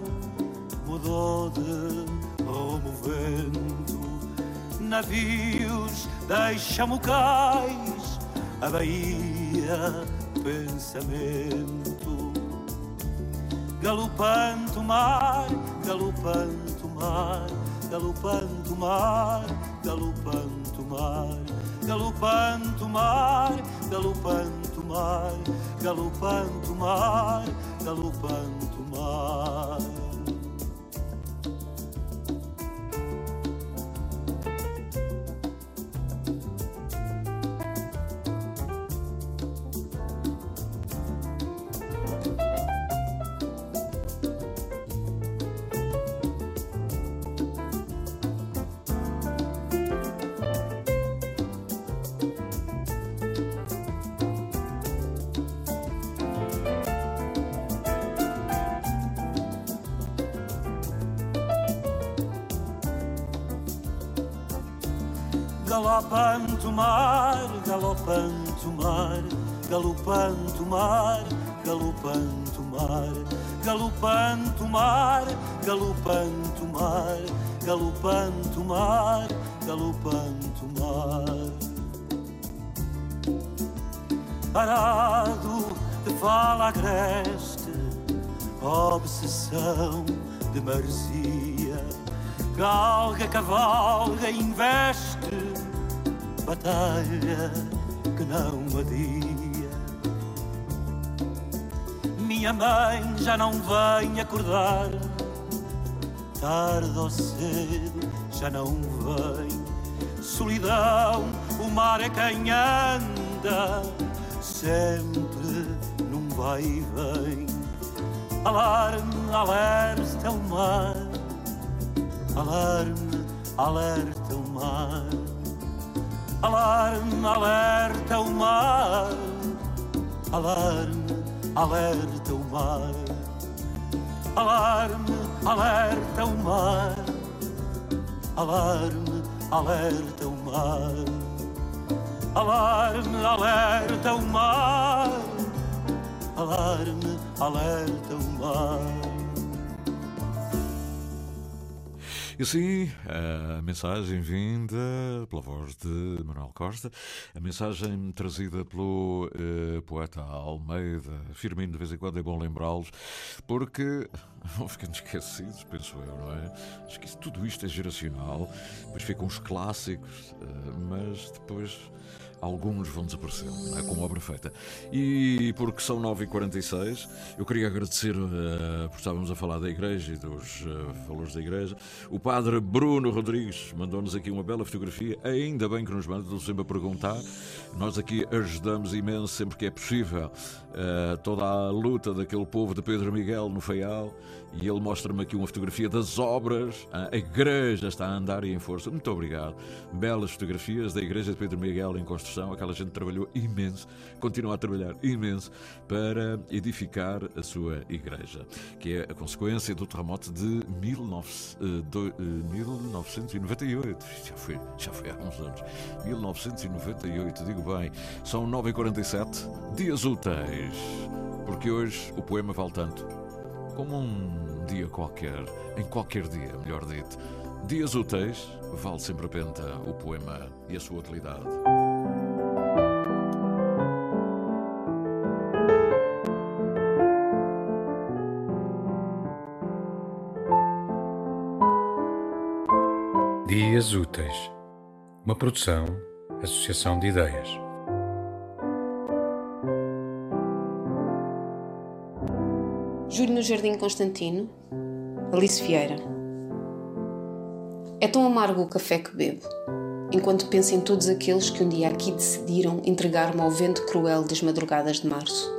mudou de rumo vento. Navios deixam cais, a Bahia, pensamento. Galopante o mar, galopante o mar, galopante o mar, galopante o mar, galopante o mar, galopante o mar, galopante o mar, galopante o mar. Galopante o mar, galopante o mar, galopante o mar, galopante o mar, galopante o mar, galopante o mar, galopante o mar, galopante o mar. Parado de fala agreste, obsessão de maresia, galga, cavalga, investe, batalha que não adia. Minha mãe já não vem acordar, tarde ou cedo já não vem. Solidão, o mar é quem anda, sempre num vai e vem. Alarme, alerta o mar, alarme, alerta o mar. Alarme, alerta o mar. Alarme, alerta o mar. Alarme, alerta o mar. Alarme, alerta o mar. Alarme, alerta o mar. Alarme, alerta o mar. E assim, a mensagem vinda pela voz de Manuel Costa, a mensagem trazida pelo eh, poeta Almeida Firmino, de vez em quando é bom lembrá-los, porque *laughs* vão ficando esquecidos, penso eu, não é? Acho que tudo isto é geracional, depois ficam os clássicos, eh, mas depois alguns vão desaparecer, não é? Como obra feita. E porque são 9h46, eu queria agradecer, uh, porque estávamos a falar da igreja e dos uh, valores da igreja. O padre Bruno Rodrigues mandou-nos aqui uma bela fotografia, ainda bem que nos manda, estou sempre a perguntar. Nós aqui ajudamos imenso sempre que é possível uh, toda a luta daquele povo de Pedro Miguel no Feial e ele mostra-me aqui uma fotografia das obras. A igreja está a andar e em força. Muito obrigado. Belas fotografias da igreja de Pedro Miguel em construção. Aquela gente trabalhou imenso, continua a trabalhar imenso para edificar a sua igreja, que é a consequência do terremoto de 19, do, 1998. Já foi, já foi há uns anos. 1998, digo bem. São 9h47, dias úteis. Porque hoje o poema vale tanto como um dia qualquer, em qualquer dia, melhor dito. Dias úteis, vale sempre a pena o poema e a sua utilidade. Dias Úteis, uma produção, associação de ideias. Júlio no Jardim Constantino, Alice Vieira. É tão amargo o café que bebo, enquanto penso em todos aqueles que um dia aqui decidiram entregar-me ao vento cruel das madrugadas de março.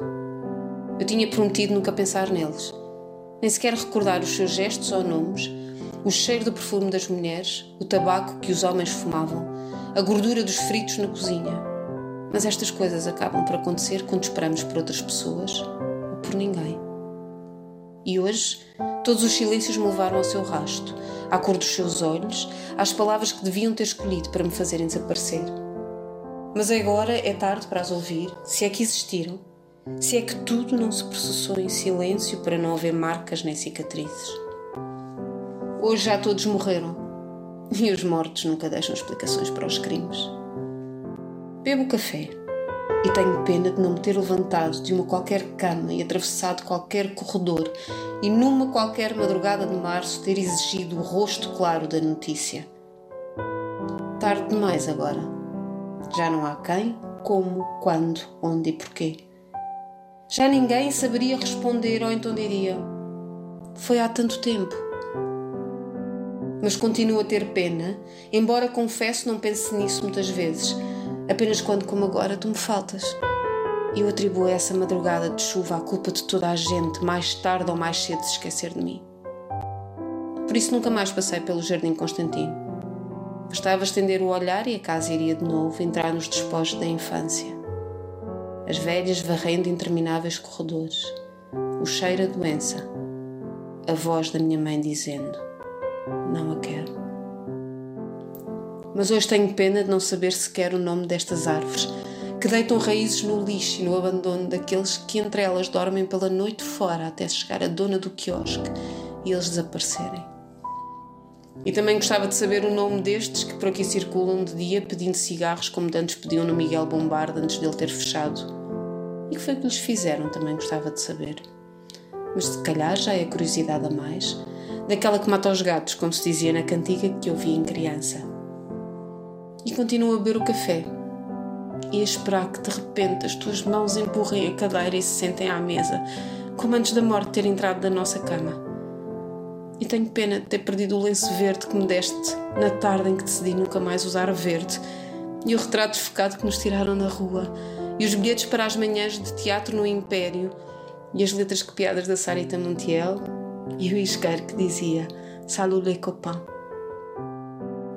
Eu tinha prometido nunca pensar neles, nem sequer recordar os seus gestos ou nomes, o cheiro do perfume das mulheres, o tabaco que os homens fumavam, a gordura dos fritos na cozinha. Mas estas coisas acabam por acontecer quando esperamos por outras pessoas ou por ninguém. E hoje, todos os silêncios me levaram ao seu rasto, à cor dos seus olhos, às palavras que deviam ter escolhido para me fazerem desaparecer. Mas agora é tarde para as ouvir, se é que existiram, se é que tudo não se processou em silêncio para não haver marcas nem cicatrizes. Hoje já todos morreram, e os mortos nunca deixam explicações para os crimes. Bebo café e tenho pena de não me ter levantado de uma qualquer cama e atravessado qualquer corredor e numa qualquer madrugada de março ter exigido o rosto claro da notícia. Tarde demais agora. Já não há quem, como, quando, onde e porquê. Já ninguém saberia responder ou então diria: Foi há tanto tempo. Mas continuo a ter pena, embora confesso não pense nisso muitas vezes apenas quando, como agora, tu me faltas. Eu atribuo a essa madrugada de chuva a culpa de toda a gente, mais tarde ou mais cedo, se esquecer de mim. Por isso nunca mais passei pelo Jardim Constantino. Bastava estender o olhar e a casa iria de novo entrar nos despojos da infância. As velhas varrendo intermináveis corredores, o cheiro a doença, a voz da minha mãe dizendo: Não a quero. Mas hoje tenho pena de não saber sequer o nome destas árvores que deitam raízes no lixo e no abandono daqueles que entre elas dormem pela noite fora até chegar a dona do quiosque e eles desaparecerem. E também gostava de saber o nome destes que por aqui circulam de dia pedindo cigarros como antes pediam no Miguel Bombarda antes dele ter fechado. E que foi que lhes fizeram também gostava de saber. Mas se calhar já é curiosidade a mais, daquela que mata os gatos, como se dizia na cantiga que eu vi em criança. E continuo a beber o café e a esperar que de repente as tuas mãos empurrem a cadeira e se sentem à mesa, como antes da morte ter entrado da nossa cama. E tenho pena de ter perdido o lenço verde que me deste na tarde em que decidi nunca mais usar verde, e o retrato desfocado que nos tiraram na rua, e os bilhetes para as manhãs de teatro no Império, e as letras copiadas da Sarita Montiel, e o isqueiro que dizia Salut les copains.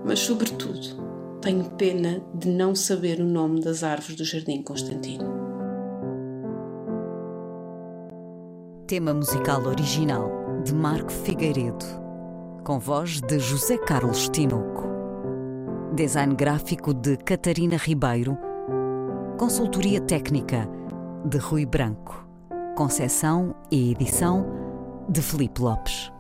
Mas, sobretudo, tenho pena de não saber o nome das árvores do Jardim Constantino. Tema musical original de Marco Figueiredo, com voz de José Carlos Tinoco. Design gráfico de Catarina Ribeiro. Consultoria técnica de Rui Branco. Concessão e edição de Felipe Lopes.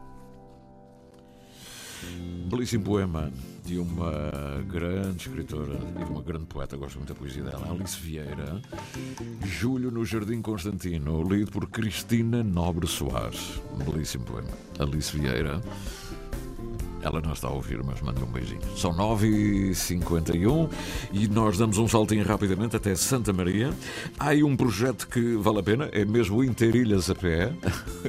Belíssimo poema de uma grande escritora e de uma grande poeta, gosto muito da poesia dela, Alice Vieira. Julho no Jardim Constantino, lido por Cristina Nobre Soares. Belíssimo poema. Alice Vieira. Ela não está a ouvir, mas manda um beijinho. São 9h51 e nós damos um saltinho rapidamente até Santa Maria. Há aí um projeto que vale a pena, é mesmo Interilhas a pé.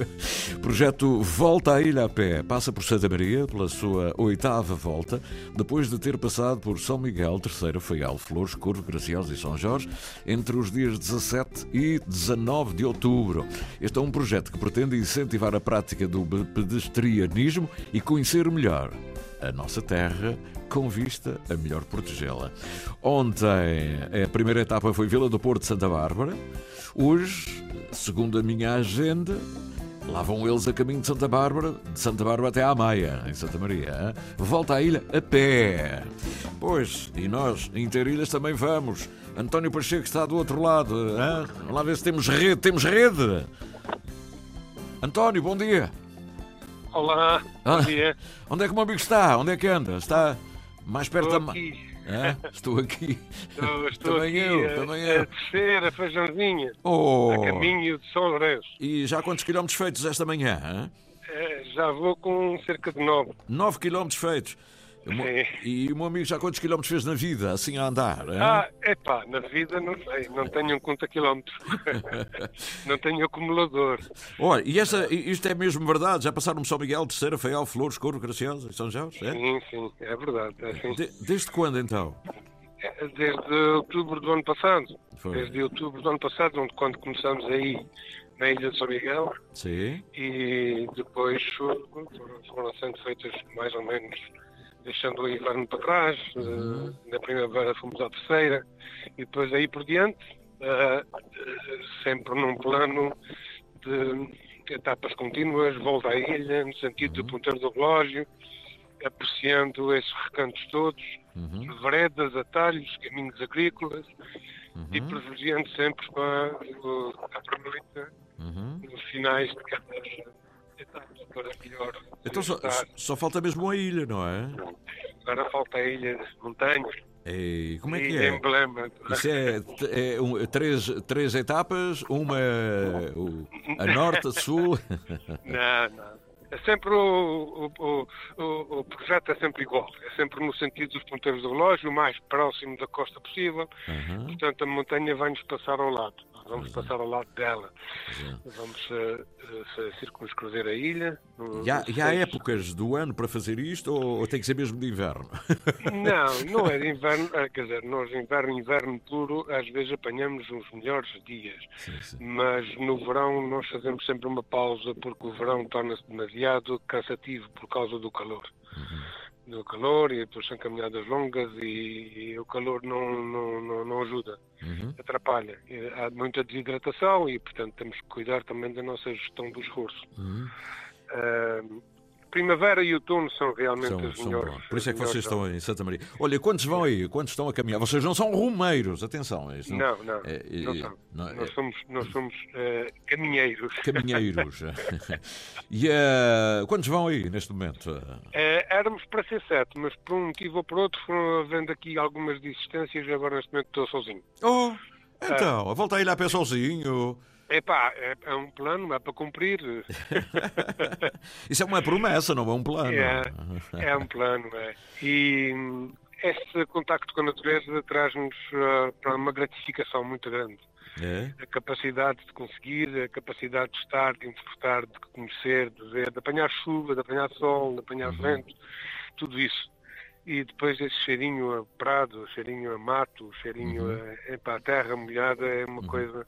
*laughs* projeto Volta à Ilha a pé. Passa por Santa Maria pela sua oitava volta, depois de ter passado por São Miguel, Terceira, Faial, Flores, Curvo, Graciosa e São Jorge, entre os dias 17 e 19 de outubro. Este é um projeto que pretende incentivar a prática do pedestrianismo e conhecer melhor a nossa terra com vista a melhor protegê-la. Ontem a primeira etapa foi Vila do Porto de Santa Bárbara. Hoje, segundo a minha agenda, lá vão eles a caminho de Santa Bárbara, de Santa Bárbara até à Maia, em Santa Maria. Volta à ilha a pé. Pois, e nós, Interilhas, também vamos. António Pacheco está do outro lado. Hein? Vamos lá ver se temos rede. Temos rede! António, bom dia. Olá, bom dia. Onde é que o meu amigo está? Onde é que anda? Está mais perto estou da. Aqui. É? Estou aqui. Estou, estou *laughs* também aqui eu, a, também a eu. descer a feijãozinha. Oh. A caminho de São Lourenço. E já quantos quilómetros feitos esta manhã? Hein? É, já vou com cerca de nove. 9 quilómetros feitos. Meu- E o meu amigo já quantos quilómetros fez na vida, assim a andar? hein? Ah, epá, na vida não sei, não tenho um conta quilómetros. *laughs* não tenho acumulador. Olha, e essa, isto é mesmo verdade? Já passaram São Miguel, Terceira, Faial, Flores, Corvo, Graciosa e São Jorge? É? Sim, sim, é verdade. É assim. De- desde quando então? É, Desde outubro do ano passado. Foi. Desde outubro do ano passado, onde, quando começamos aí na Ilha de São Miguel. Sim. E depois foram, foram sendo feitas mais ou menos, deixando o inverno para trás. Uhum. eh, na primavera fomos à terceira. E depois aí por diante, eh, eh, sempre num plano de etapas contínuas, volta à ilha, no sentido Uhum. do ponteiro do relógio, apreciando esses recantos todos, Uhum. veredas, atalhos, caminhos agrícolas, e Uhum. privilegiando sempre com a, o- a pernoite Uhum. nos finais de cada para Então só, só falta mesmo a ilha, não é? Agora falta a ilha das montanhas. E como é que é? emblema. Isso é, é um- três, três etapas, uma o- a norte, a sul. Não, não. É sempre o, o, o, o- o projeto é sempre igual. É sempre no sentido dos ponteiros do relógio, o mais próximo da costa possível. Uhum. Portanto, a montanha vai-nos passar ao lado. Vamos passar ao lado dela. Vamos eh, eh, circunscrever a ilha. no- E há, e há épocas do ano para fazer isto ou, ou tem que ser mesmo de inverno? *laughs* Não, não é de inverno. eh, Quer dizer, nós inverno, inverno puro, às vezes apanhamos os melhores dias. Mas no verão nós fazemos sempre uma pausa porque o verão torna-se demasiado cansativo por causa do calor. Do calor e depois são caminhadas longas e, e o calor não, não, não, não ajuda, atrapalha. E Há muita desidratação e, portanto, temos que cuidar também da nossa gestão do esforço. Uhum. Ah, primavera e outono são realmente São, as são melhores. bons. Por isso é que vocês estão em Santa Maria. Olha, quantos vão aí? Quantos estão a caminhar? Vocês não são rumeiros, atenção. isto Não, não, é- é- não são. não é- Nós somos, nós somos eh, caminheiros. Caminheiros. *laughs* *laughs* e eh, quantos vão aí neste momento? Eh, éramos para ser sete, mas por um motivo ou por outro foram havendo aqui algumas desistências e agora neste momento estou sozinho. Oh, então, volta a ir a pé sozinho. Epá, é, é um plano, é para cumprir. *laughs* Isso é uma promessa, não é um plano. É, é um plano, é. E hum, esse contacto com a natureza traz-nos ah, para uma gratificação muito grande. É? A capacidade de conseguir, a capacidade de estar, de interpretar, de conhecer, de ver, de apanhar chuva, de apanhar sol, de apanhar Uhum. vento, tudo isso. E depois esse cheirinho a prado, cheirinho a mato, cheirinho Uhum. a, epá, a terra molhada é uma coisa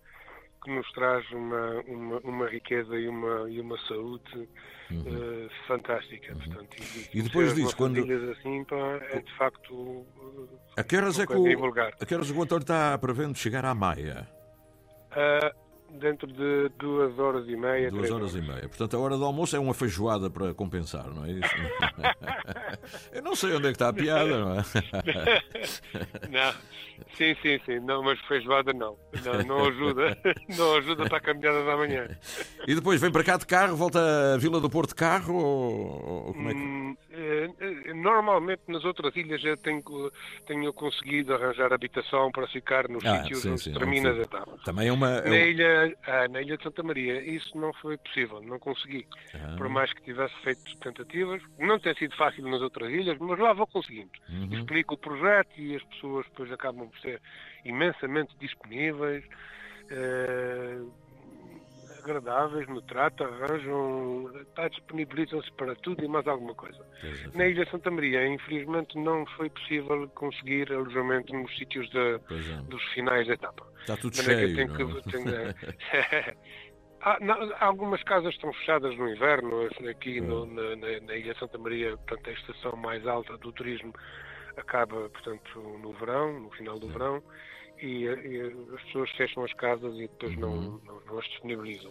que nos traz uma, uma, uma riqueza e uma, e uma saúde eh, fantástica. Portanto, Uhum. E depois disso, quando- assim, pá, é de facto eh, A que horas é que o, a que horas o António está prevendo chegar à Maia? Ah, dentro de duas horas e meia, Duas três horas e meia. Portanto, a hora do almoço é uma feijoada para compensar, não é isso? *laughs* Eu não sei onde é que está a piada, não é? *laughs* não, sim, sim, sim, não, mas feijoada não. Não, não ajuda. *laughs* Não ajuda para a caminhada da manhã. E depois vem para cá de carro, volta à Vila do Porto de carro ou, como é que... Hum, eh, eh, Normalmente nas outras ilhas eu tenho, tenho conseguido arranjar habitação para ficar nos Ah, sítios sim, onde sim, termina onde a fica. etapa. Também é uma... é Na ilha, ah, na ilha de Santa Maria, isso não foi possível, não consegui. Ah. Por mais que tivesse feito tentativas, não tem sido fácil nas outras ilhas, mas lá vou conseguindo. Uhum. Explico o projeto e as pessoas depois acabam por ser imensamente disponíveis, eh, agradáveis no trato, arranjam, pá, disponibilizam-se para tudo e mais alguma coisa. Na Ilha de Santa Maria, infelizmente, não foi possível conseguir alojamento nos sítios Pois é. dos finais da etapa. Está tudo De que cheio, é? que- tenho- Há- *laughs* não, algumas casas estão fechadas no inverno, aqui no- na, na- Ilha de Santa Maria, portanto, a estação mais alta do turismo acaba, portanto, no verão, no final do verão, e, e as pessoas fecham as casas e depois não, Uhum. não, não as disponibilizam.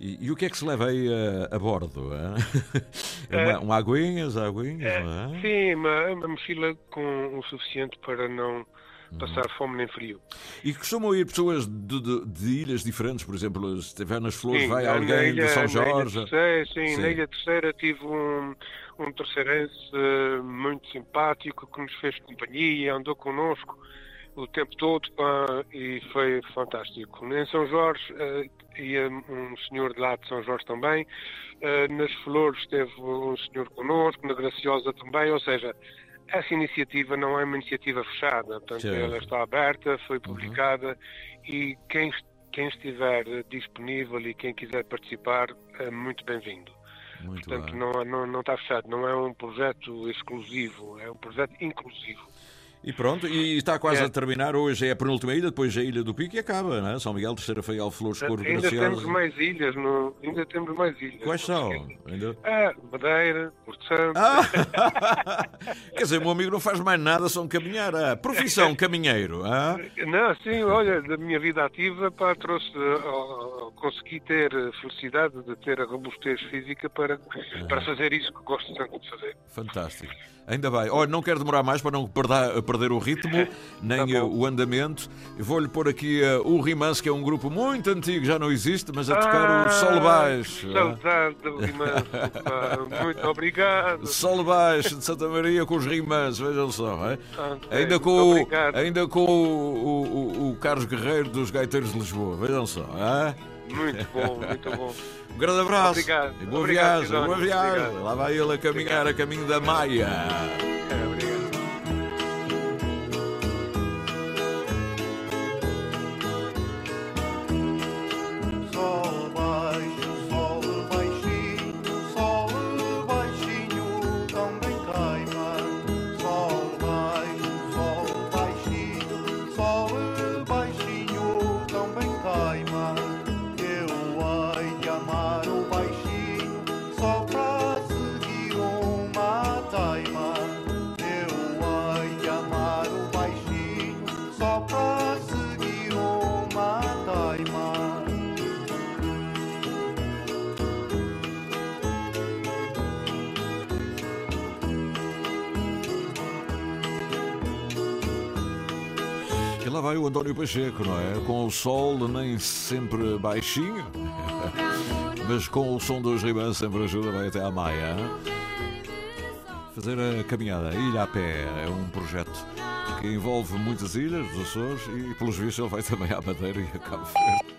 E, e o que é que se leva aí a, a bordo? *laughs* É uma, uma aguinhas, aguinhas, não é? Sim, uma, uma mochila com o suficiente para não Uhum. passar fome nem frio. E costumam ir pessoas de, de- de ilhas diferentes, por exemplo, se estiver nas flores, Sim, vai alguém ilha- de São na Ilha Jorge. Terceira, sim, Sim. na Ilha Terceira tive um, um terceirense eh, muito simpático que nos fez companhia, andou connosco o tempo todo pá, e foi fantástico. Em São Jorge eh, ia um senhor de lá de São Jorge também, eh, nas Flores esteve um senhor connosco, na Graciosa também, ou seja, essa iniciativa não é uma iniciativa fechada, portanto Certo. ela está aberta, foi publicada e quem, quem estiver eh, disponível e quem quiser participar é muito bem-vindo. Muito Portanto, bem. não, não, não está fechado, não é um projeto exclusivo, é um projeto inclusivo. E pronto, e está quase É. a terminar. Hoje é a penúltima ilha, depois a Ilha do Pico e acaba, não é? São Miguel, Terceira Feijal, Flores, Corvo, ainda temos Graciosa. mais ilhas, no, ainda temos mais ilhas. Quais são? Ainda... Ah, Madeira, Porto Santo. *laughs* Quer dizer, meu amigo não faz mais nada, só um caminhar. Ah, profissão, *laughs* caminheiro. Ah? Não, sim, olha, da minha vida ativa, pá, trouxe, ó, consegui ter a felicidade de ter a robustez física para, para fazer isso que gosto tanto de fazer. Fantástico. Ainda bem. Olha, não quero demorar mais para não perder, perder o ritmo, *laughs* nem eh, o andamento. Vou-lhe pôr aqui eh, o Rimance, que é um grupo muito antigo, já não existe, mas a tocar o Sol Baixo. ah. Saudade do *laughs* muito obrigado. Sol Baixo de Santa Maria com os Rimances, vejam só. é? Ah, Ainda com, o, ainda com o, o- o- Carlos Guerreiro dos Gaiteiros de Lisboa, vejam só. é? Muito bom, muito bom. Um grande abraço Obrigado. e boa Obrigado, viagem, boa viagem. Obrigado. Lá vai ele a caminhar a caminho da Maia. Vai o António Pacheco, não é? Com o sol nem sempre baixinho, *laughs* mas com o som dos ribãs sempre ajuda, vai até à Maia. Fazer a caminhada Ilha a Pé é um projeto que envolve muitas ilhas dos Açores e, pelos vistos, ele vai também à Madeira e a Cabo Verde.